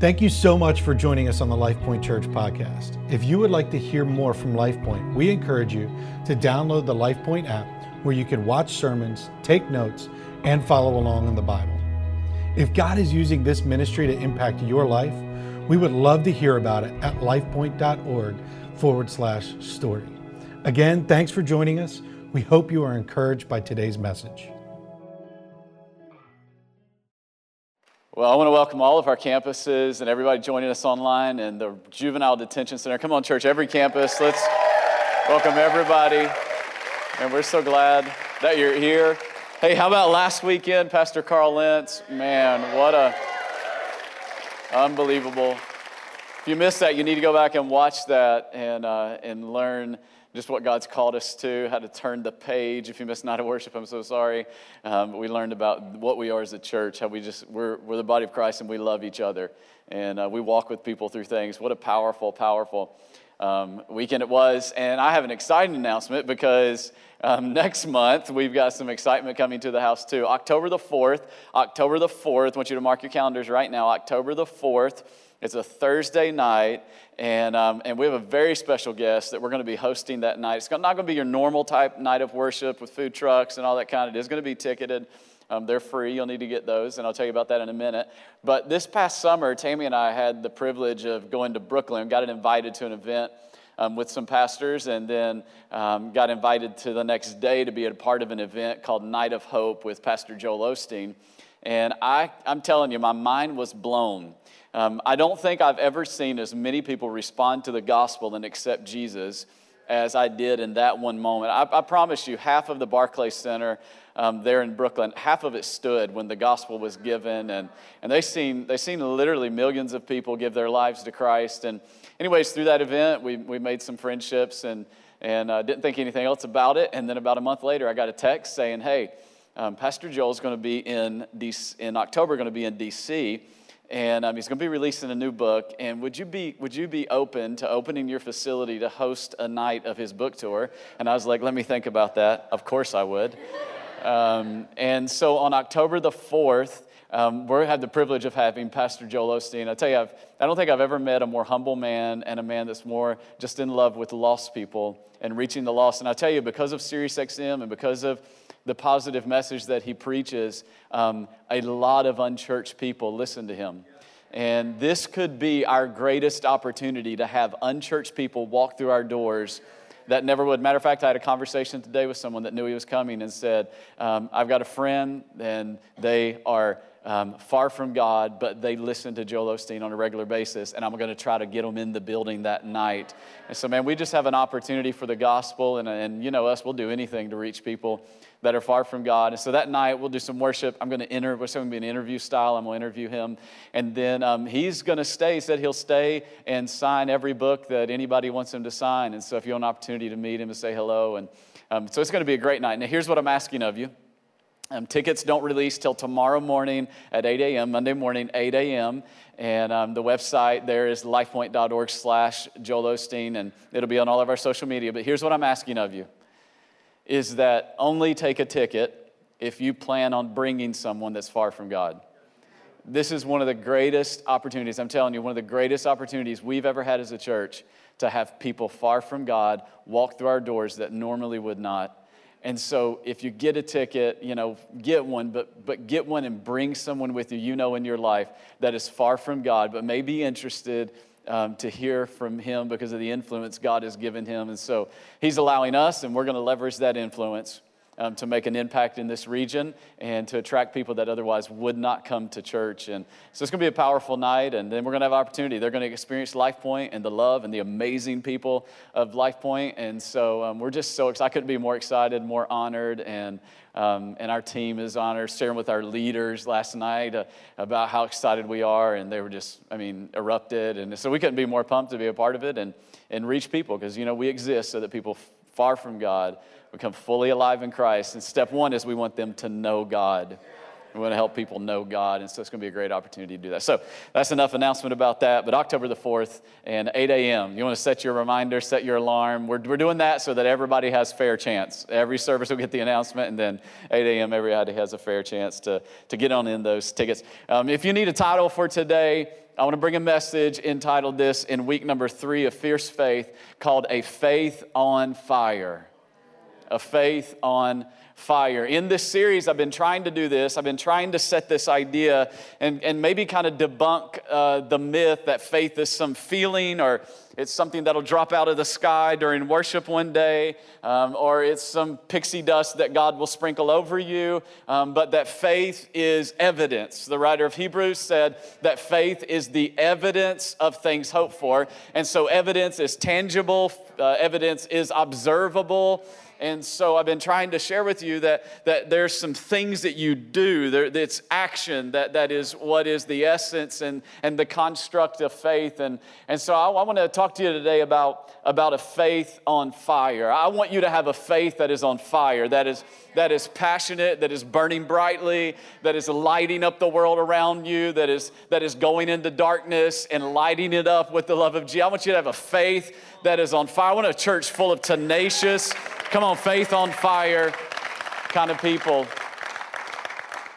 Thank you so much for joining us on the LifePoint Church podcast. If you would like to hear more from LifePoint, we encourage you to download the LifePoint app where you can watch sermons, take notes, and follow along in the Bible. If God is using this ministry to impact your life, we would love to hear about it at lifepoint.org forward slash story. Again, thanks for joining us. We hope you are encouraged by today's message. Well, I want to welcome all of our campuses and everybody joining us online and the Juvenile Detention Center. Come on, church, every campus. Let's welcome everybody. And we're so glad that you're here. Hey, how about last weekend, Pastor Carl Lentz? Man, what a unbelievable. If you missed that, you need to go back and watch that and, uh, and learn just what God's called us to, how to turn the page. If you missed Night of Worship, I'm so sorry. Um, we learned about what we are as a church, how we just, we're, we're the body of Christ and we love each other. And uh, we walk with people through things. What a powerful, powerful um, weekend it was. And I have an exciting announcement because um, next month we've got some excitement coming to the house too. October the 4th, October the 4th, I want you to mark your calendars right now, October the 4th. It's a Thursday night, and, um, and we have a very special guest that we're going to be hosting that night. It's not going to be your normal type night of worship with food trucks and all that kind of. It is going to be ticketed. Um, they're free. You'll need to get those, and I'll tell you about that in a minute. But this past summer, Tammy and I had the privilege of going to Brooklyn. Got invited to an event um, with some pastors, and then um, got invited to the next day to be a part of an event called Night of Hope with Pastor Joel Osteen. And I, I'm telling you, my mind was blown um, I don't think I've ever seen as many people respond to the gospel and accept Jesus as I did in that one moment. I, I promise you, half of the Barclay Center um, there in Brooklyn, half of it stood when the gospel was given, and, and they seen they seen literally millions of people give their lives to Christ. And anyways, through that event, we we made some friendships and and uh, didn't think anything else about it. And then about a month later, I got a text saying, "Hey, um, Pastor Joel's going to be in in October, going to be in D.C." and um, he's going to be releasing a new book. And would you be would you be open to opening your facility to host a night of his book tour? And I was like, let me think about that. Of course I would. Um, and so on October the fourth. Um, we have the privilege of having Pastor Joel Osteen. I tell you, I've, I don't think I've ever met a more humble man and a man that's more just in love with lost people and reaching the lost. And I tell you, because of SiriusXM and because of the positive message that he preaches, um, a lot of unchurched people listen to him. And this could be our greatest opportunity to have unchurched people walk through our doors that never would. Matter of fact, I had a conversation today with someone that knew he was coming and said, um, I've got a friend, and they are um, far from God, but they listen to Joel Osteen on a regular basis, and I'm going to try to get them in the building that night. And so, man, we just have an opportunity for the gospel, and, and you know us, we'll do anything to reach people that are far from God. And so that night we'll do some worship. I'm going to enter. It's going to be an interview style. I'm going to interview him, and then um, he's going to stay. He said he'll stay and sign every book that anybody wants him to sign. And so if you want an opportunity to meet him and say hello, and um, so it's going to be a great night. Now here's what I'm asking of you. Um, tickets don't release till tomorrow morning at 8 a.m., Monday morning, 8 a.m. And um, the website there is lifepoint.org slash Joel Osteen, and it'll be on all of our social media. But here's what I'm asking of you is that only take a ticket if you plan on bringing someone that's far from God. This is one of the greatest opportunities, I'm telling you, one of the greatest opportunities we've ever had as a church to have people far from God walk through our doors that normally would not. And so if you get a ticket, you know, get one, but, but get one and bring someone with you you know in your life that is far from God, but may be interested um, to hear from him because of the influence God has given him. And so he's allowing us, and we're going to leverage that influence um, to make an impact in this region and to attract people that otherwise would not come to church. And so it's going to be a powerful night, and then we're going to have opportunity. They're going to experience Life Point and the love and the amazing people of Life Point. And so um, we're just so excited. I couldn't be more excited, more honored, and um, and our team is honored, sharing with our leaders last night uh, about how excited we are. And they were just, I mean, erupted. And so we couldn't be more pumped to be a part of it and, and reach people because, you know, we exist so that people far from God become fully alive in Christ. And step one is we want them to know God. We want to help people know God, and so it's going to be a great opportunity to do that. So that's enough announcement about that. But October the 4th and 8 a.m., you want to set your reminder, set your alarm. We're, we're doing that so that everybody has fair chance. Every service will get the announcement, and then 8 a.m., everybody has a fair chance to, to get on in those tickets. Um, if you need a title for today, I want to bring a message entitled this in week number three of Fierce Faith called A Faith on Fire. A Faith on fire. In this series, I've been trying to do this. I've been trying to set this idea and, and maybe kind of debunk uh, the myth that faith is some feeling or it's something that'll drop out of the sky during worship one day, um, or it's some pixie dust that God will sprinkle over you, um, but that faith is evidence. The writer of Hebrews said that faith is the evidence of things hoped for. And so evidence is tangible, uh, evidence is observable. And so I've been trying to share with you that, that there's some things that you do, there, it's action that, that is what is the essence and, and the construct of faith. And, and so I, I want to talk to you today about, about a faith on fire. I want you to have a faith that is on fire, that is, that is passionate, that is burning brightly, that is lighting up the world around you, that is, that is going into darkness and lighting it up with the love of Jesus. I want you to have a faith that is on fire. I want a church full of tenacious, come on, faith on fire kind of people.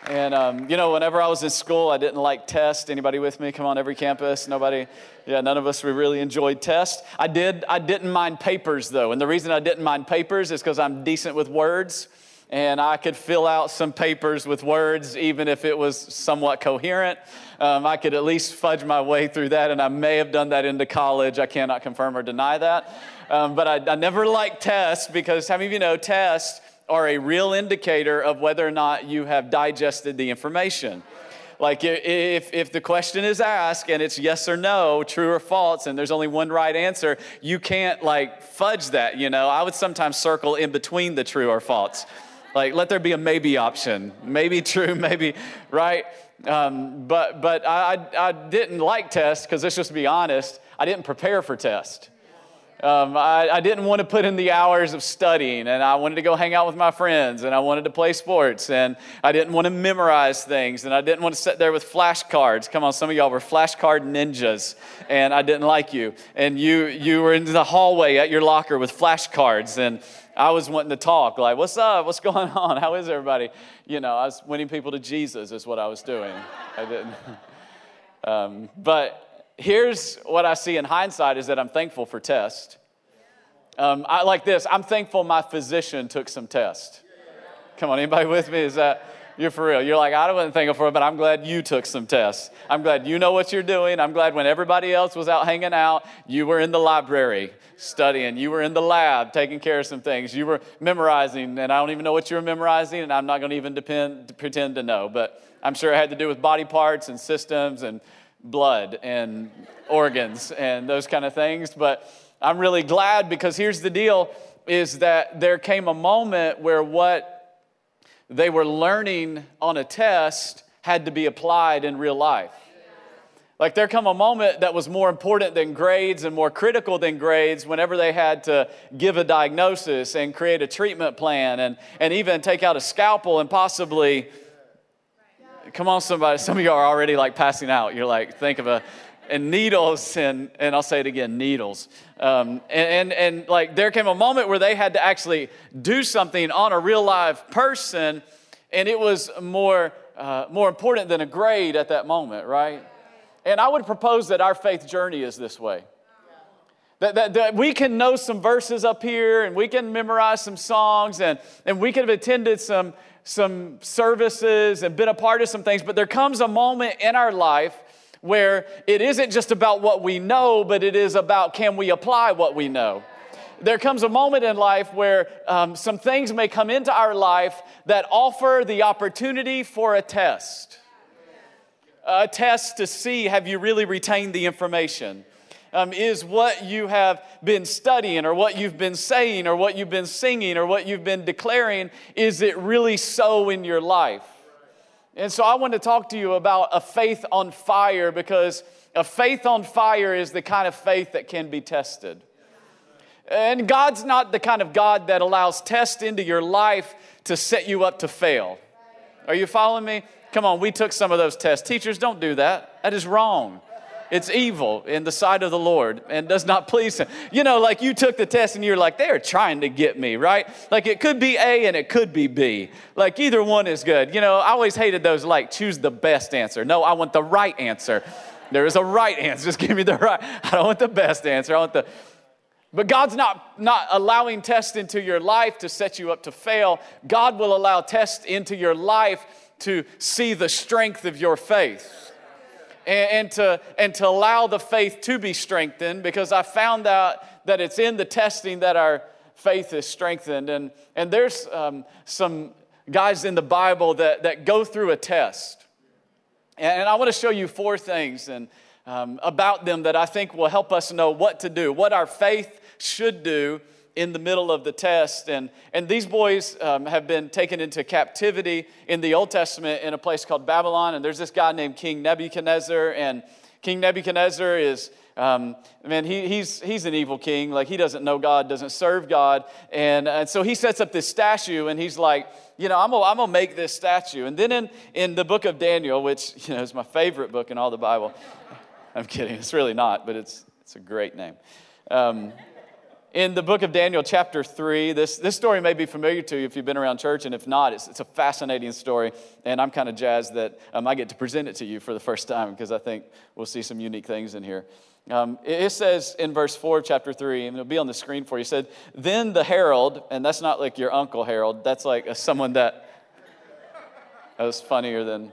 And um, you know, whenever I was in school, I didn't like tests. Anybody with me? Come on, every campus. Nobody. Yeah, none of us. We really enjoyed tests. I did. I didn't mind papers though, and the reason I didn't mind papers is because I'm decent with words, and I could fill out some papers with words, even if it was somewhat coherent. Um, I could at least fudge my way through that, and I may have done that into college. I cannot confirm or deny that. Um, but I, I never liked tests because how many of you know tests? are a real indicator of whether or not you have digested the information. Like if, if the question is asked and it's yes or no, true or false, and there's only one right answer, you can't like fudge that, you know. I would sometimes circle in between the true or false. Like let there be a maybe option. Maybe true, maybe right. Um, but but I, I didn't like tests because let's just be honest, I didn't prepare for test. Um, I, I, didn't want to put in the hours of studying, and I wanted to go hang out with my friends, and I wanted to play sports, and I didn't want to memorize things, and I didn't want to sit there with flashcards. Come on, some of y'all were flashcard ninjas, and I didn't like you. And you, you were in the hallway at your locker with flashcards, and I was wanting to talk, like, what's up? What's going on? How is everybody? You know, I was winning people to Jesus, is what I was doing. I didn't. Um, but here's what I see in hindsight is that I'm thankful for tests. Um, I like this. I'm thankful my physician took some tests. Come on, anybody with me? Is that you're for real? You're like I wasn't thankful for it, but I'm glad you took some tests. I'm glad you know what you're doing. I'm glad when everybody else was out hanging out, you were in the library studying. You were in the lab taking care of some things. You were memorizing, and I don't even know what you were memorizing, and I'm not going to even depend, pretend to know. But I'm sure it had to do with body parts and systems and blood and organs and those kind of things. But I'm really glad because here's the deal is that there came a moment where what they were learning on a test had to be applied in real life. Like there come a moment that was more important than grades and more critical than grades whenever they had to give a diagnosis and create a treatment plan and, and even take out a scalpel and possibly Come on, somebody. Some of you are already like passing out. You're like, think of a, and needles, and, and I'll say it again, needles. Um, and, and, and like there came a moment where they had to actually do something on a real live person, and it was more, uh, more important than a grade at that moment, right? And I would propose that our faith journey is this way. That, that, that, we can know some verses up here and we can memorize some songs and, and we could have attended some, some services and been a part of some things, but there comes a moment in our life where it isn't just about what we know, but it is about can we apply what we know. There comes a moment in life where um, some things may come into our life that offer the opportunity for a test. A test to see have you really retained the information? um, is what you have been studying or what you've been saying or what you've been singing or what you've been declaring. Is it really so in your life? And so I want to talk to you about a faith on fire because a faith on fire is the kind of faith that can be tested. And God's not the kind of God that allows tests into your life to set you up to fail. Are you following me? Come on, we took some of those tests. Teachers, don't do that. That is wrong. It's evil in the sight of the Lord and does not please Him. You know, like you took the test and you're like, they're trying to get me, right? Like it could be A and it could be B. Like either one is good. You know, I always hated those like choose the best answer. No, I want the right answer. There is a right answer. Just give me the right. I don't want the best answer. I want the. But God's not, not allowing tests into your life to set you up to fail. God will allow tests into your life to see the strength of your faith and, and, to, and to allow the faith to be strengthened because I found out that it's in the testing that our faith is strengthened. And, and there's um, some guys in the Bible that, that go through a test. And I want to show you four things and, um, about them that I think will help us know what to do, what our faith should do in the middle of the test. And, and these boys um, have been taken into captivity in the Old Testament in a place called Babylon. And there's this guy named King Nebuchadnezzar. And King Nebuchadnezzar is, um, man, he, he's, he's an evil king. Like, he doesn't know God, doesn't serve God. And, and so he sets up this statue and he's like, you know, I'm gonna, I'm gonna make this statue. And then in, in the book of Daniel, which, you know, is my favorite book in all the Bible, I'm kidding, it's really not, but it's, it's a great name. Um, in the book of Daniel, chapter 3, this, this story may be familiar to you if you've been around church, and if not, it's, it's a fascinating story. And I'm kind of jazzed that um, I get to present it to you for the first time because I think we'll see some unique things in here. Um, it says in verse 4 of chapter 3, and it'll be on the screen for you, it said, Then the herald, and that's not like your uncle Harold, that's like a, someone that, that was funnier than,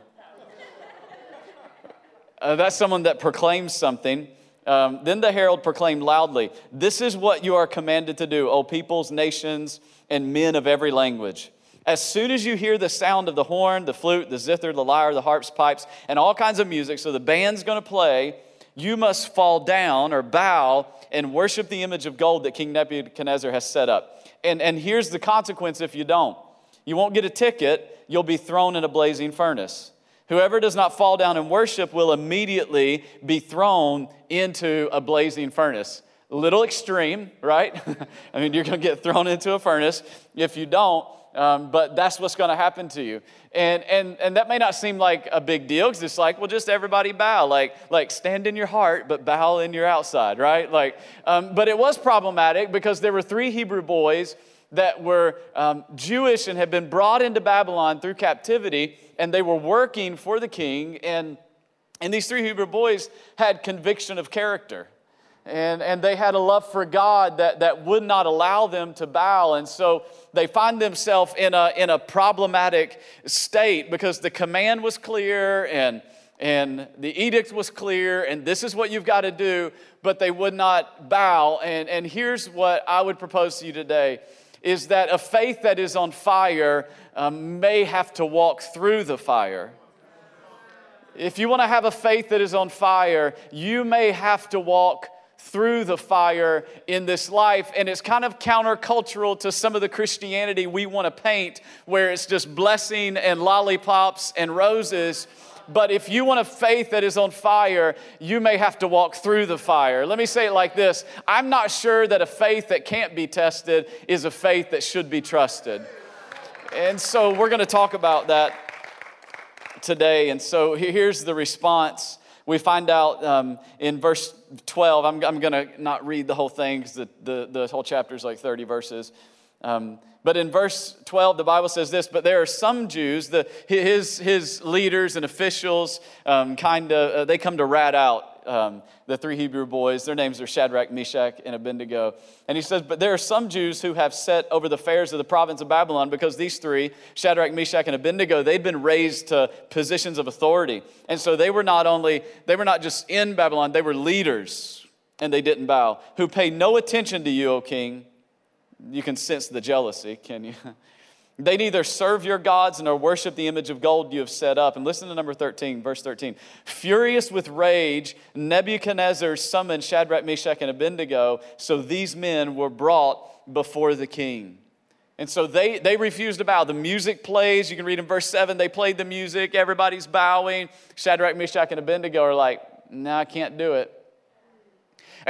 uh, that's someone that proclaims something. Um, then the herald proclaimed loudly, This is what you are commanded to do, O peoples, nations, and men of every language. As soon as you hear the sound of the horn, the flute, the zither, the lyre, the harps, pipes, and all kinds of music, so the band's gonna play, you must fall down or bow and worship the image of gold that King Nebuchadnezzar has set up. And, and here's the consequence if you don't you won't get a ticket, you'll be thrown in a blazing furnace. Whoever does not fall down and worship will immediately be thrown into a blazing furnace. Little extreme, right? I mean, you're going to get thrown into a furnace if you don't, um, but that's what's going to happen to you. And, and, and that may not seem like a big deal because it's like, well, just everybody bow. Like, like stand in your heart, but bow in your outside, right? Like, um, but it was problematic because there were three Hebrew boys that were um, Jewish and had been brought into Babylon through captivity, and they were working for the king. And, and these three Hebrew boys had conviction of character. And, and they had a love for God that, that would not allow them to bow. And so they find themselves in a, in a problematic state because the command was clear and, and the edict was clear, and this is what you've got to do, but they would not bow. And, and here's what I would propose to you today is that a faith that is on fire um, may have to walk through the fire. If you want to have a faith that is on fire, you may have to walk through the fire in this life. And it's kind of countercultural to some of the Christianity we want to paint, where it's just blessing and lollipops and roses. But if you want a faith that is on fire, you may have to walk through the fire. Let me say it like this I'm not sure that a faith that can't be tested is a faith that should be trusted. And so we're going to talk about that today. And so here's the response. We find out um, in verse 12, I'm, I'm going to not read the whole thing because the, the, the, whole chapter is like 30 verses. Um, but in verse 12, the Bible says this But there are some Jews, the, his, his leaders and officials, um, kind of, uh, they come to rat out um, the three Hebrew boys. Their names are Shadrach, Meshach, and Abednego. And he says, But there are some Jews who have set over the affairs of the province of Babylon because these three, Shadrach, Meshach, and Abednego, they'd been raised to positions of authority. And so they were not only, they were not just in Babylon, they were leaders, and they didn't bow, who pay no attention to you, O king you can sense the jealousy, can you? They neither serve your gods nor worship the image of gold you have set up. And listen to number 13, verse 13. Furious with rage, Nebuchadnezzar summoned Shadrach, Meshach, and Abednego. So these men were brought before the king. And so they, they refused to bow. The music plays. You can read in verse 7, they played the music. Everybody's bowing. Shadrach, Meshach, and Abednego are like, no, I can't do it.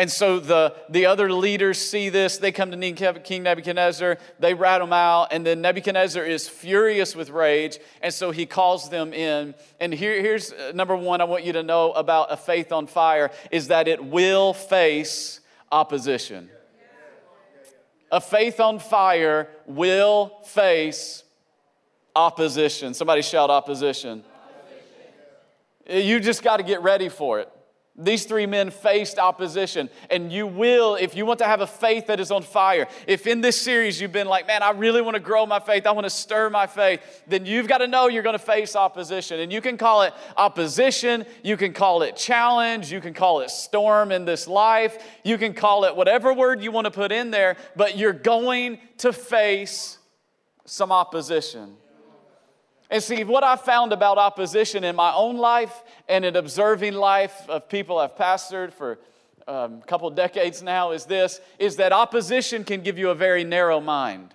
And so the, the other leaders see this. They come to King Nebuchadnezzar. They rat him out. And then Nebuchadnezzar is furious with rage. And so he calls them in. And here, here's uh, number one I want you to know about a faith on fire is that it will face opposition. A faith on fire will face opposition. Somebody shout opposition. opposition. You just got to get ready for it. These three men faced opposition, and you will, if you want to have a faith that is on fire, if in this series you've been like, man, I really want to grow my faith, I want to stir my faith, then you've got to know you're going to face opposition. And you can call it opposition, you can call it challenge, you can call it storm in this life, you can call it whatever word you want to put in there, but you're going to face some opposition. And see, what I found about opposition in my own life and in observing life of people I've pastored for um, a couple decades now is this, is that opposition can give you a very narrow mind.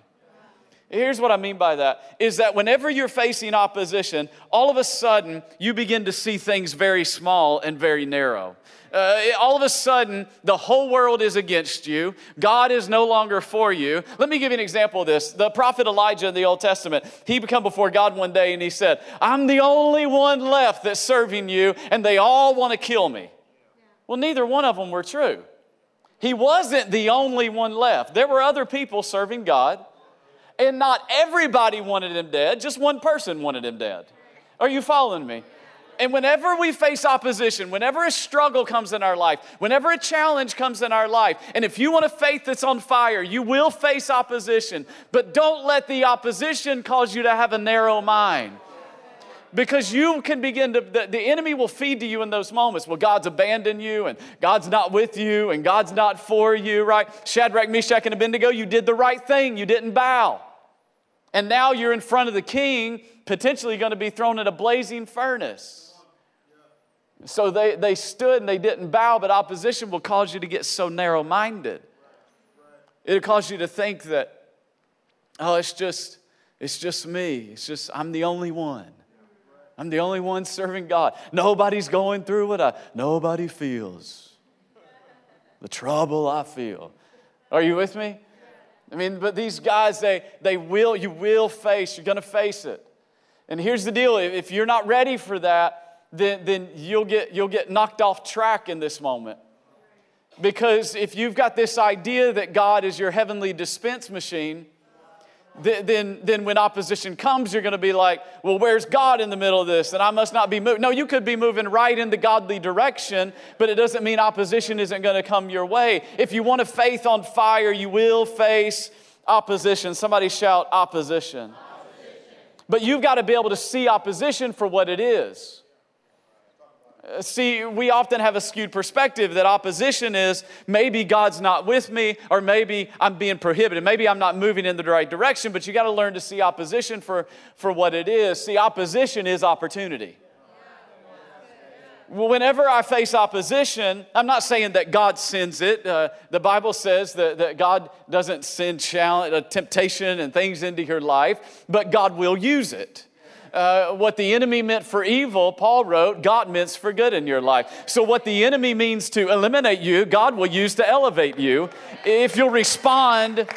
Here's what I mean by that is that whenever you're facing opposition, all of a sudden you begin to see things very small and very narrow. Uh, all of a sudden, the whole world is against you. God is no longer for you. Let me give you an example of this. The prophet Elijah in the Old Testament, he come before God one day and he said, I'm the only one left that's serving you, and they all want to kill me. Well, neither one of them were true. He wasn't the only one left. There were other people serving God, and not everybody wanted him dead, just one person wanted him dead. Are you following me? And whenever we face opposition, whenever a struggle comes in our life, whenever a challenge comes in our life, and if you want a faith that's on fire, you will face opposition. But don't let the opposition cause you to have a narrow mind. Because you can begin to, the, the enemy will feed to you in those moments. Well, God's abandoned you, and God's not with you, and God's not for you, right? Shadrach, Meshach, and Abednego, you did the right thing, you didn't bow. And now you're in front of the king, potentially going to be thrown in a blazing furnace. So they, they stood and they didn't bow, but opposition will cause you to get so narrow minded. It'll cause you to think that, oh, it's just, it's just me. It's just, I'm the only one. I'm the only one serving God. Nobody's going through what I, nobody feels. The trouble I feel. Are you with me? I mean, but these guys, they, they will, you will face, you're going to face it. And here's the deal if you're not ready for that, then, then you'll, get, you'll get knocked off track in this moment. Because if you've got this idea that God is your heavenly dispense machine, then, then when opposition comes, you're going to be like, well, where's God in the middle of this? And I must not be moving. No, you could be moving right in the godly direction, but it doesn't mean opposition isn't going to come your way. If you want a faith on fire, you will face opposition. Somebody shout opposition. opposition. But you've got to be able to see opposition for what it is. See, we often have a skewed perspective that opposition is maybe God's not with me, or maybe I'm being prohibited. Maybe I'm not moving in the right direction, but you got to learn to see opposition for, for what it is. See, opposition is opportunity. Whenever I face opposition, I'm not saying that God sends it. Uh, the Bible says that, that God doesn't send challenge, uh, temptation and things into your life, but God will use it. Uh, what the enemy meant for evil, Paul wrote, God meant for good in your life. So, what the enemy means to eliminate you, God will use to elevate you if you'll respond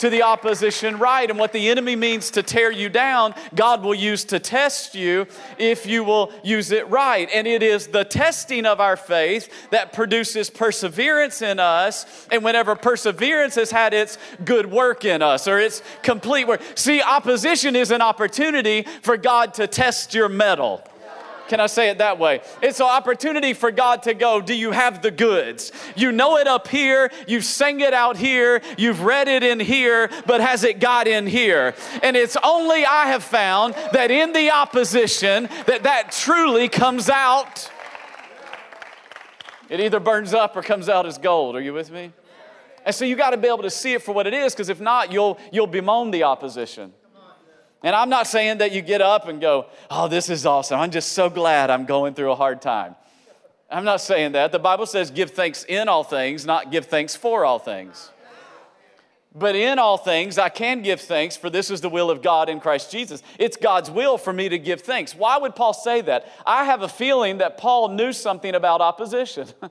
to the opposition right. And what the enemy means to tear you down, God will use to test you if you will use it right. And it is the testing of our faith that produces perseverance in us. And whenever perseverance has had its good work in us or its complete work, see, opposition is an opportunity for God to test your mettle. Can I say it that way? It's an opportunity for God to go, Do you have the goods? You know it up here, you've sang it out here, you've read it in here, but has it got in here? And it's only I have found that in the opposition that that truly comes out. It either burns up or comes out as gold. Are you with me? And so you got to be able to see it for what it is, because if not, you'll, you'll bemoan the opposition. And I'm not saying that you get up and go, oh, this is awesome. I'm just so glad I'm going through a hard time. I'm not saying that. The Bible says give thanks in all things, not give thanks for all things. But in all things, I can give thanks, for this is the will of God in Christ Jesus. It's God's will for me to give thanks. Why would Paul say that? I have a feeling that Paul knew something about opposition.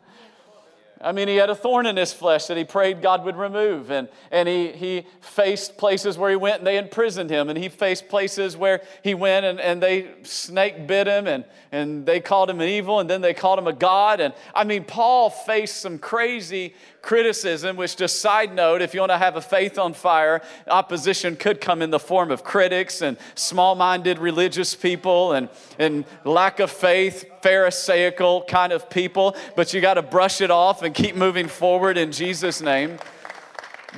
I mean, he had a thorn in his flesh that he prayed God would remove. And, and he, he faced places where he went and they imprisoned him. And he faced places where he went and, and they snake bit him and, and they called him an evil and then they called him a God. And I mean, Paul faced some crazy criticism, which, just side note, if you want to have a faith on fire, opposition could come in the form of critics and small minded religious people and, and lack of faith Pharisaical kind of people, but you got to brush it off and keep moving forward in Jesus' name.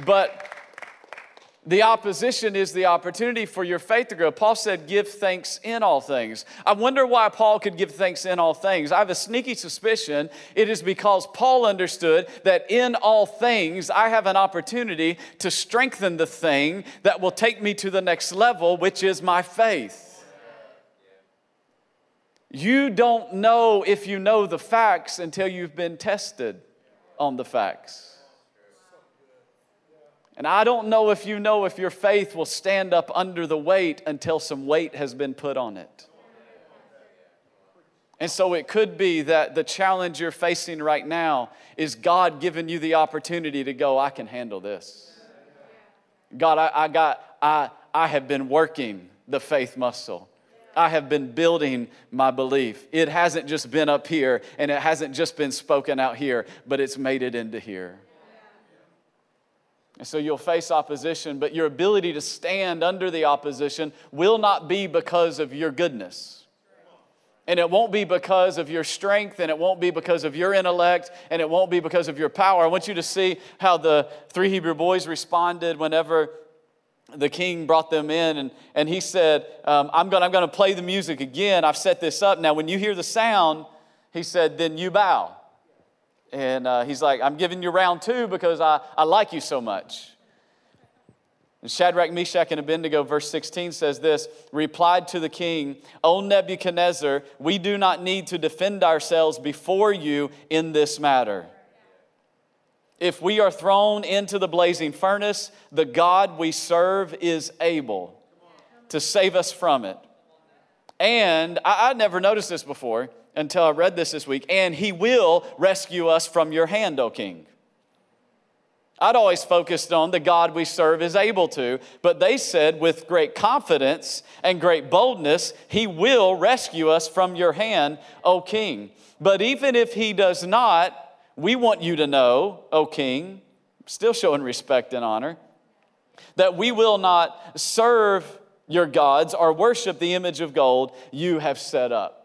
But the opposition is the opportunity for your faith to grow. Paul said, Give thanks in all things. I wonder why Paul could give thanks in all things. I have a sneaky suspicion it is because Paul understood that in all things I have an opportunity to strengthen the thing that will take me to the next level, which is my faith. You don't know if you know the facts until you've been tested on the facts. And I don't know if you know if your faith will stand up under the weight until some weight has been put on it. And so it could be that the challenge you're facing right now is God giving you the opportunity to go, I can handle this. God, I, I got, I, I have been working the faith muscle. I have been building my belief. It hasn't just been up here and it hasn't just been spoken out here, but it's made it into here. And so you'll face opposition, but your ability to stand under the opposition will not be because of your goodness. And it won't be because of your strength, and it won't be because of your intellect, and it won't be because of your power. I want you to see how the three Hebrew boys responded whenever the king brought them in, and, and he said, um, I'm going I'm to play the music again. I've set this up. Now, when you hear the sound, he said, then you bow. And uh, he's like, I'm giving you round two because I, I like you so much. And Shadrach, Meshach, and Abednego, verse 16 says this replied to the king, O Nebuchadnezzar, we do not need to defend ourselves before you in this matter. If we are thrown into the blazing furnace, the God we serve is able to save us from it. And I, I never noticed this before until I read this this week, and he will rescue us from your hand, O king. I'd always focused on the God we serve is able to, but they said with great confidence and great boldness, He will rescue us from your hand, O King. But even if He does not, we want you to know, O King, still showing respect and honor, that we will not serve your gods or worship the image of gold you have set up.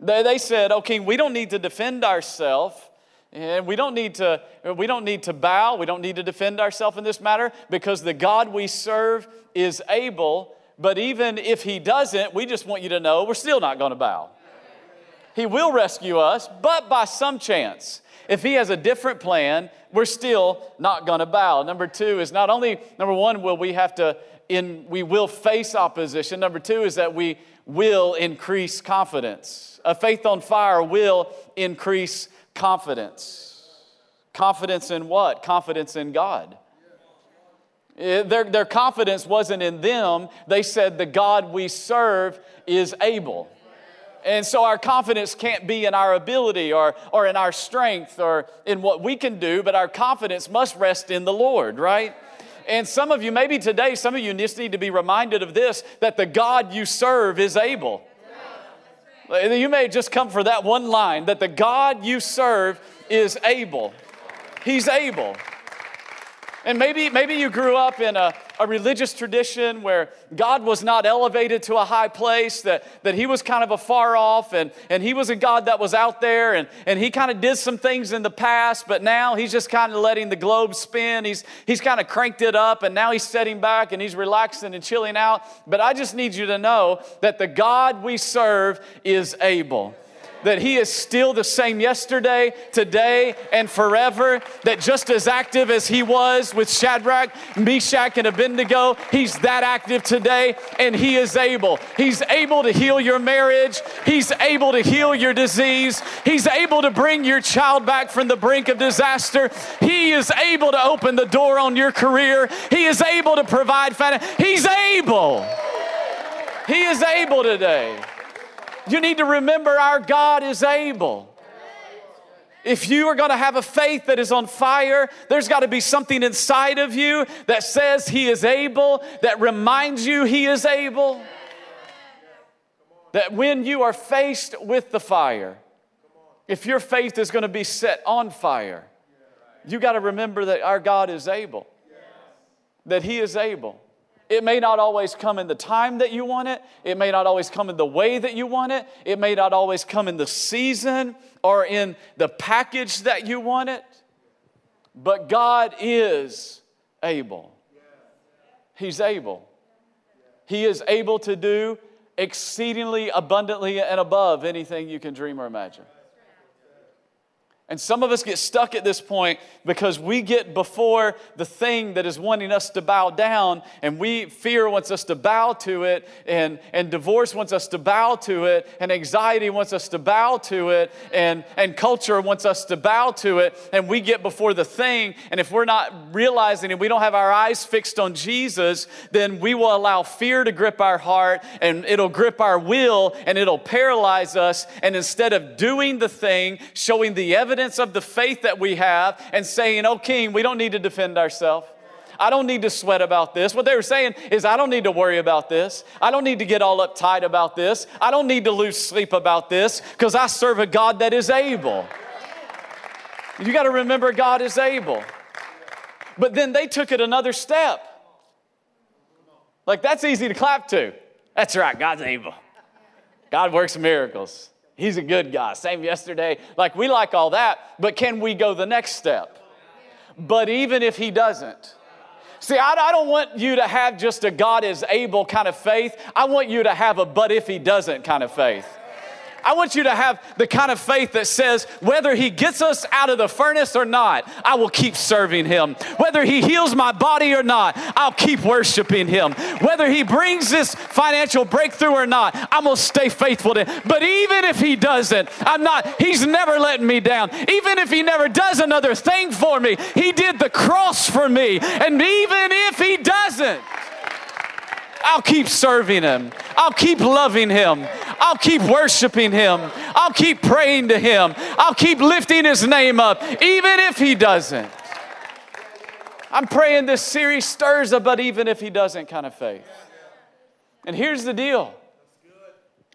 They, they said, okay, we don't need to defend ourselves. And we don't need to we don't need to bow, we don't need to defend ourselves in this matter because the God we serve is able, but even if he doesn't, we just want you to know we're still not going to bow. He will rescue us, but by some chance, if he has a different plan, we're still not going to bow. Number 2 is not only number 1 will we have to in we will face opposition. Number 2 is that we will increase confidence. A faith on fire will increase confidence. Confidence in what? Confidence in God. Eh, their, their confidence wasn't in them. They said, The God we serve is able. And so our confidence can't be in our ability or, or in our strength or in what we can do, but our confidence must rest in the Lord, right? And some of you, maybe today, some of you just need to be reminded of this that the God you serve is able. Uh, you may just come for that one line that the God you serve is able. He's able. And maybe, maybe you grew up in a, a religious tradition where God was not elevated to a high place, that, that He was kind of afar off, and, and He was a God that was out there, and, and He kind of did some things in the past, but now He's just kind of letting the globe spin. He's, he's kind of cranked it up, and now He's setting back and He's relaxing and chilling out. But I just need you to know that the God we serve is able that He is still the same yesterday, today, and forever. That just as active as He was with Shadrach, Meshach, and Abednego, He's that active today, and He is able. He's able to heal your marriage, He's able to heal your disease, He's able to bring your child back from the brink of disaster. He is able to open the door on your career, He is able to provide finance. He's able. He is able today. You need to remember our God is able. If you are going to have a faith that is on fire, there's got to be something inside of you that says He is able, that reminds you He is able. That when you are faced with the fire, if your faith is going to be set on fire, you got to remember that our God is able, that He is able. It may not always come in the time that you want it. It may not always come in the way that you want it. It may not always come in the season or in the package that you want it. But God is able. He's able. He is able to do exceedingly abundantly and above anything you can dream or imagine. And some of us get stuck at this point because we get before the thing that is wanting us to bow down, and we fear wants us to bow to it, and, and divorce wants us to bow to it, and anxiety wants us to bow to it, and, and culture wants us to bow to it, and we get before the thing, and if we're not realizing it, we don't have our eyes fixed on Jesus, then we will allow fear to grip our heart, and it'll grip our will, and it'll paralyze us, and instead of doing the thing, showing the evidence evidence of the faith that we have and saying, Oh, King, we don't need to defend ourselves. I don't need to sweat about this. What they were saying is, I don't need to worry about this. I don't need to get all uptight about this. I don't need to lose sleep about this because I serve a God that is able. You got to remember, God is able. But then they took it another step. Like, that's easy to clap to. That's right, God's able. God works miracles. He's a good guy. Same yesterday. Like, we like all that, but can we go the next step? But even if he doesn't, See, I, I, don't want you to have just a God is able kind of faith. I want you to have a but if he doesn't kind of faith. I want you to have the kind of faith that says, whether He gets us out of the furnace or not, I will keep serving Him. Whether He heals my body or not, I'll keep worshiping Him. Whether He brings this financial breakthrough or not, I'm going to stay faithful to Him. But even if He doesn't, I'm not, He's never letting me down. Even if He never does another thing for me, He did the cross for me. And even if He doesn't, I'll keep serving Him. I'll keep loving Him. I'll keep worshiping Him. I'll keep praying to Him. I'll keep lifting His name up, even if He doesn't. I'm praying this series stirs a but even if He doesn't kind of faith. And here's the deal.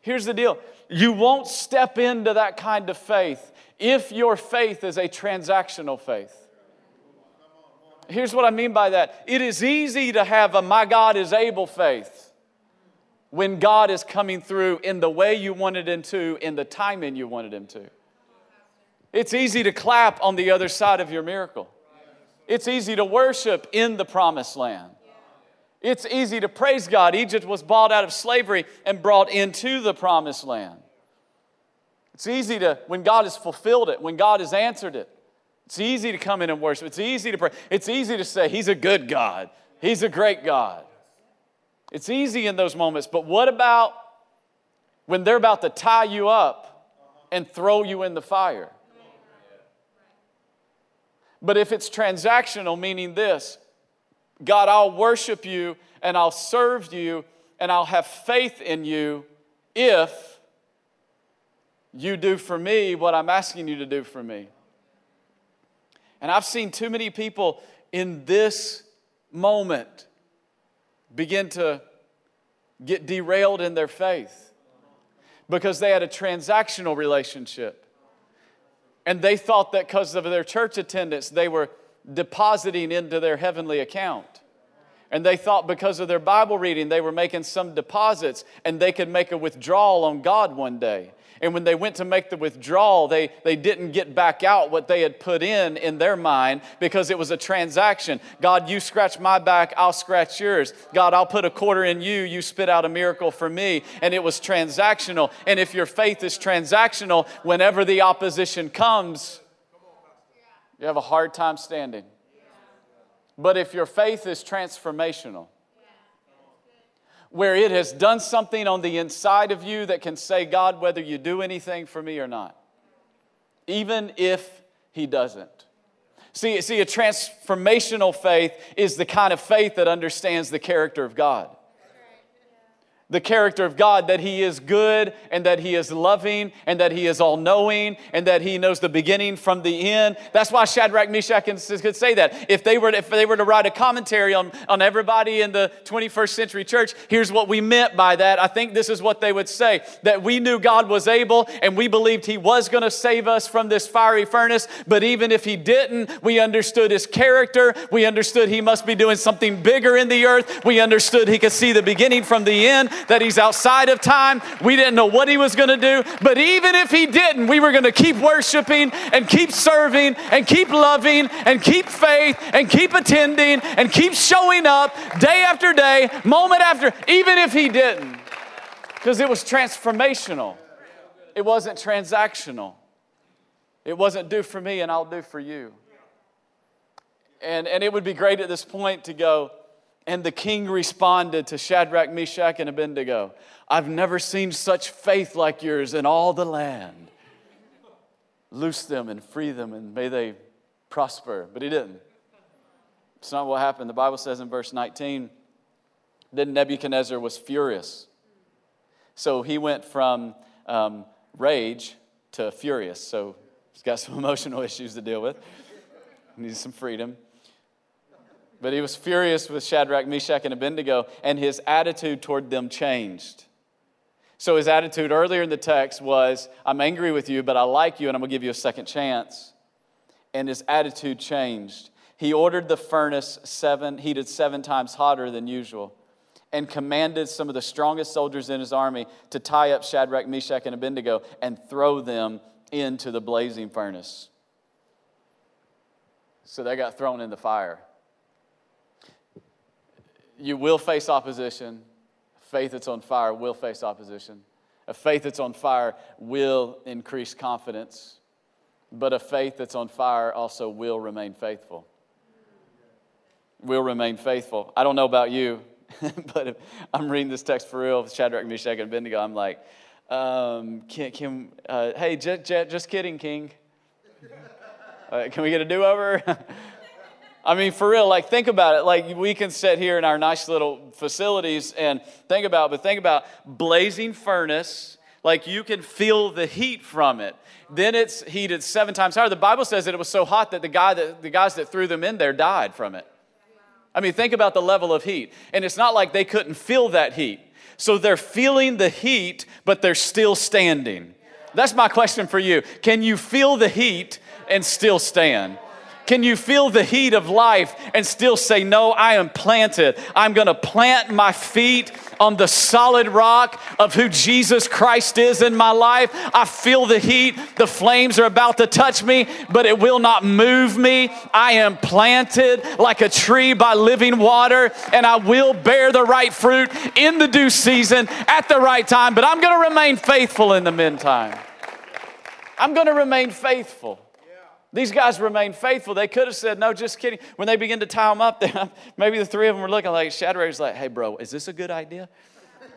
Here's the deal. You won't step into that kind of faith if your faith is a transactional faith. Here's what I mean by that it is easy to have a my God is able faith when God is coming through in the way you wanted Him to, in the timing you wanted Him to. It's easy to clap on the other side of your miracle. It's easy to worship in the promised land. It's easy to praise God. Egypt was bought out of slavery and brought into the promised land. It's easy to, when God has fulfilled it, when God has answered it, it's easy to come in and worship. It's easy to pray. It's easy to say, He's a good God. He's a great God. It's easy in those moments, but what about when they're about to tie you up and throw you in the fire? But if it's transactional, meaning this God, I'll worship you and I'll serve you and I'll have faith in you if you do for me what I'm asking you to do for me. And I've seen too many people in this moment begin to get derailed in their faith because they had a transactional relationship. And they thought that because of their church attendance, they were depositing into their heavenly account. And they thought because of their Bible reading, they were making some deposits and they could make a withdrawal on God one day. And when they went to make the withdrawal, they, they didn't get back out what they had put in in their mind because it was a transaction. God, you scratch my back, I'll scratch yours. God, I'll put a quarter in you, you spit out a miracle for me. And it was transactional. And if your faith is transactional, whenever the opposition comes, you have a hard time standing. But if your faith is transformational, where it has done something on the inside of you that can say, God, whether you do anything for me or not, even if He doesn't. See, see, a transformational faith is the kind of faith that understands the character of God. The character of God, that He is good and that He is loving and that He is all knowing and that He knows the beginning from the end. That's why Shadrach, Meshach, and could say that. If they were to, if they were to write a commentary on, on everybody in the 21st century church, here's what we meant by that. I think this is what they would say that we knew God was able and we believed He was going to save us from this fiery furnace, but even if He didn't, we understood His character. We understood He must be doing something bigger in the earth. We understood He could see the beginning from the end that He's outside of time. We didn't know what He was going to do. But even if He didn't, we were going to keep worshiping and keep serving and keep loving and keep faith and keep attending and keep showing up day after day, moment after, even if He didn't. Because it was transformational, it wasn't transactional. It wasn't do for me and I'll do for you. And, and it would be great at this point to go, and the king responded to Shadrach, Meshach, and Abednego I've never seen such faith like yours in all the land. Loose them and free them, and may they prosper. But he didn't. It's not what happened. The Bible says in verse 19 then Nebuchadnezzar was furious. So he went from um, rage to furious. So he's got some emotional issues to deal with, needs some freedom. But he was furious with Shadrach, Meshach, and Abednego, and his attitude toward them changed. So his attitude earlier in the text was, I'm angry with you, but I like you, and I'm going to give you a second chance. And his attitude changed. He ordered the furnace seven, heated seven times hotter than usual, and commanded some of the strongest soldiers in his army to tie up Shadrach, Meshach, and Abednego and throw them into the blazing furnace. So they got thrown in the fire you will face opposition. Faith that's on fire will face opposition. A faith that's on fire will increase confidence, but a faith that's on fire also will remain faithful. Will remain faithful. I don't know about you, but if I'm reading this text for real, Shadrach, Meshach, and Abednego, I'm like, um, can, can uh, hey, j- j- just kidding, King. Uh, can we get a do over? I mean, for real, like, think about it. Like, we can sit here in our nice little facilities and think about, but think about blazing furnace. Like, you can feel the heat from it. Then it's heated seven times higher. The Bible says that it was so hot that the, guy that the guys that threw them in there died from it. I mean, think about the level of heat. And it's not like they couldn't feel that heat. So they're feeling the heat, but they're still standing. That's my question for you. Can you feel the heat and still stand? Can you feel the heat of life and still say, No, I am planted? I'm to plant my feet on the solid rock of who Jesus Christ is in my life. I feel the heat. The flames are about to touch me, but it will not move me. I am planted like a tree by living water, and I will bear the right fruit in the due season at the right time, but I'm to remain faithful in the meantime. I'm to remain faithful. These guys remained faithful. They could have said, no, just kidding. When they begin to tie them up, maybe the three of them were looking like Shadrach's like, hey, bro, is this a good idea?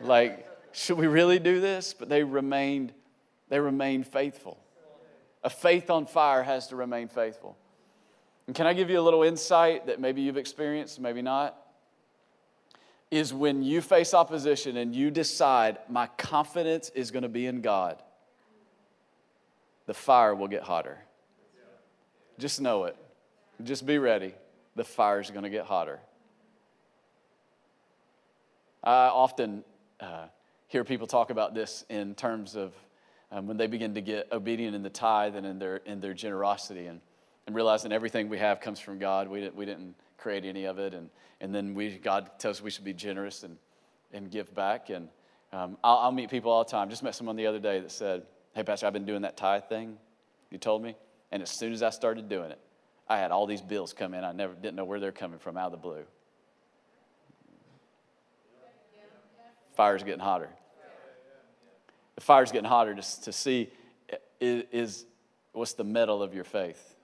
like, should we really do this? But they remained, they remained faithful. A faith on fire has to remain faithful. And can I give you a little insight that maybe you've experienced, maybe not? Is when you face opposition and you decide, my confidence is going to be in God, the fire will get hotter. Just know it. Just be ready. The fire's going to get hotter. I often uh, hear people talk about this in terms of um, when they begin to get obedient in the tithe and in their, in their generosity and, and realizing everything we have comes from God. We didn't, we didn't create any of it. And, and then we, God tells us we should be generous and, and give back. And um, I'll, I'll meet people all the time. Just met someone the other day that said, Hey, Pastor, I've been doing that tithe thing you told me. And as soon as I started doing it, I had all these bills come in. I never didn't know where they're coming from out of the blue. Fire's getting hotter. The fire's getting hotter to, to see is, is what's the metal of your faith.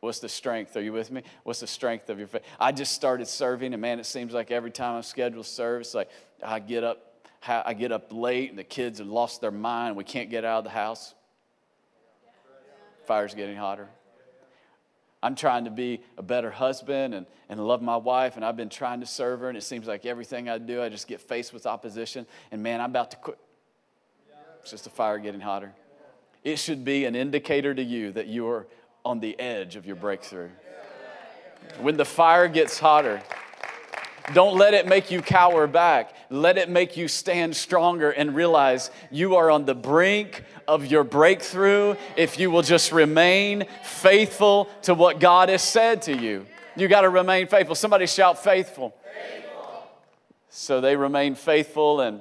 What's the strength? Are you with me? What's the strength of your faith? I just started serving, and man, it seems like every time I'm scheduled service, like I get up, I get up late, and the kids have lost their mind. We can't get out of the house fire's getting hotter. I'm trying to be a better husband and, and love my wife, and I've been trying to serve her, and it seems like everything I do, I just get faced with opposition, and man, I'm about to quit. It's just a fire getting hotter. It should be an indicator to you that you are on the edge of your breakthrough. When the fire gets hotter, don't let it make you cower back. Let it make you stand stronger and realize you are on the brink of your breakthrough if you will just remain faithful to what God has said to you. You got to remain faithful. Somebody shout faithful. faithful. So they remain faithful and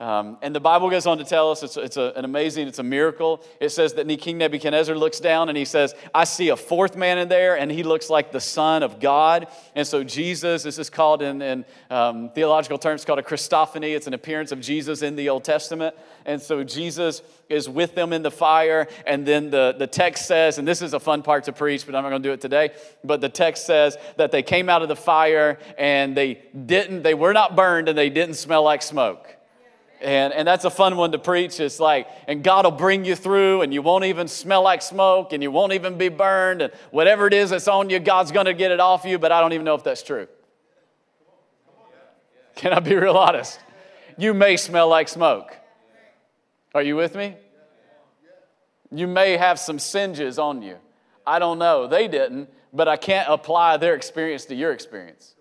um, and the Bible goes on to tell us it's, it's a, an amazing, it's a miracle. It says that King Nebuchadnezzar looks down and he says, I see a fourth man in there, and he looks like the Son of God. And so Jesus, this is called in, in um, theological terms, called a Christophany. It's an appearance of Jesus in the Old Testament. And so Jesus is with them in the fire. And then the, the text says, and this is a fun part to preach, but I'm not going to do it today. But the text says that they came out of the fire and they didn't, they were not burned and they didn't smell like smoke. And, and that's a fun one to preach. It's like, and God will bring you through, and you won't even smell like smoke, and you won't even be burned, and whatever it is that's on you, God's to get it off you, but I don't even know if that's true. Can I be real honest? You may smell like smoke. Are you with me? You may have some singes on you. I don't know. They didn't, but I can't apply their experience to your experience.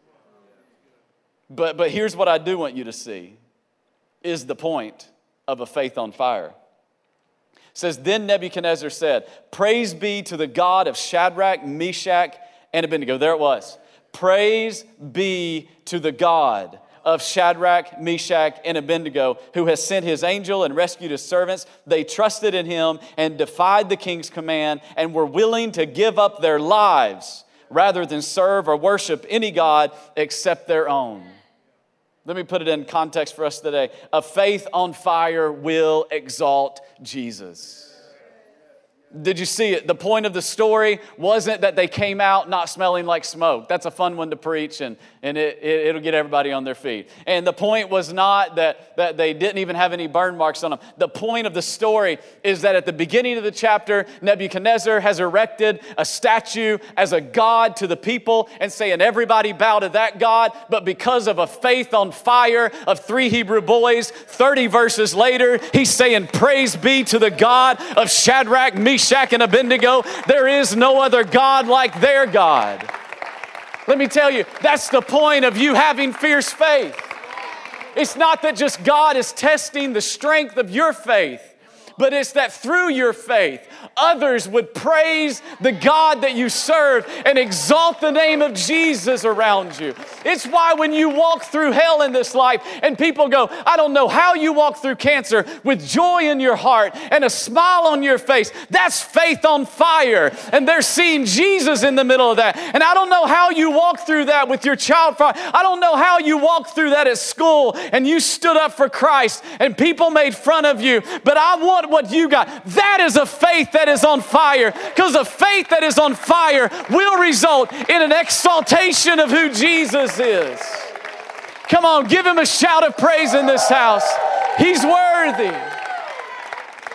But, but here's what I do want you to see is the point of a faith on fire. It says, Then Nebuchadnezzar said, Praise be to the God of Shadrach, Meshach, and Abednego. There it was. Praise be to the God of Shadrach, Meshach, and Abednego, who has sent his angel and rescued his servants. They trusted in him and defied the king's command and were willing to give up their lives rather than serve or worship any God except their own. Let me put it in context for us today. A faith on fire will exalt Jesus. Did you see it? The point of the story wasn't that they came out not smelling like smoke. That's a fun one to preach, and, and it, it, will get everybody on their feet. And the point was not that, that they didn't even have any burn marks on them. The point of the story is that at the beginning of the chapter, Nebuchadnezzar has erected a statue as a god to the people and saying, Everybody bow to that God. But because of a faith on fire of three Hebrew boys, 30 verses later, he's saying, Praise be to the God of Shadrach, Meshach, Meshach, and Abednego. There is no other God like their God. Let me tell you, that's the point of you having fierce faith. It's not that just God is testing the strength of your faith, but it's that through your faith, others would praise the God that you serve and exalt the name of Jesus around you. It's why when you walk through hell in this life and people go, I don't know how you walk through cancer with joy in your heart and a smile on your face, that's faith on fire. And they're seeing Jesus in the middle of that. And I don't know how you walk through that with your child. I don't know how you walk through that at school and you stood up for Christ and people made fun of you, but I want what you got. That is a faith that is on fire because a faith that is on fire will result in an exaltation of who Jesus is. Come on, give him a shout of praise in this house. He's worthy.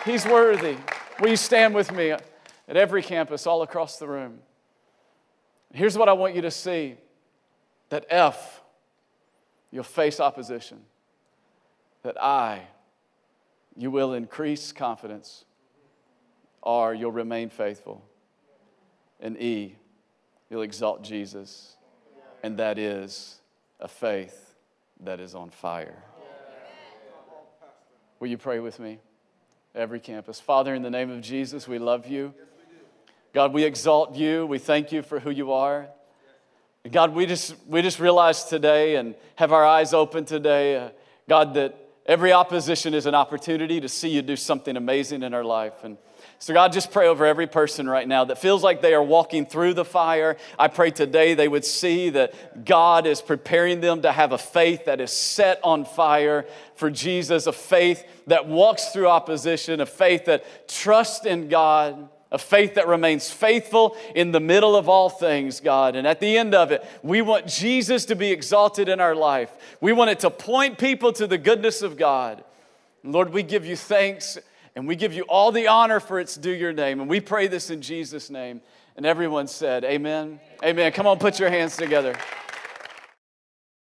He's worthy. Will you stand with me at every campus all across the room? Here's what I want you to see that F, you'll face opposition. That I, you will increase confidence or you'll remain faithful. And E, you'll exalt Jesus. And that is a faith that is on fire. Will you pray with me? Every campus. Father, in the name of Jesus, we love you. God, we exalt you. We thank you for who you are. God, we just, we just realize today and have our eyes open today, uh, God, that every opposition is an opportunity to see you do something amazing in our life. And so, God, just pray over every person right now that feels like they are walking through the fire. I pray today they would see that God is preparing them to have a faith that is set on fire for Jesus, a faith that walks through opposition, a faith that trusts in God. A faith that remains faithful in the middle of all things, God. And at the end of it, we want Jesus to be exalted in our life. We want it to point people to the goodness of God. Lord, we give you thanks And we give you all the honor for its due your name. And we pray this in Jesus' name. And everyone said, Amen. Amen. Come on, put your hands together.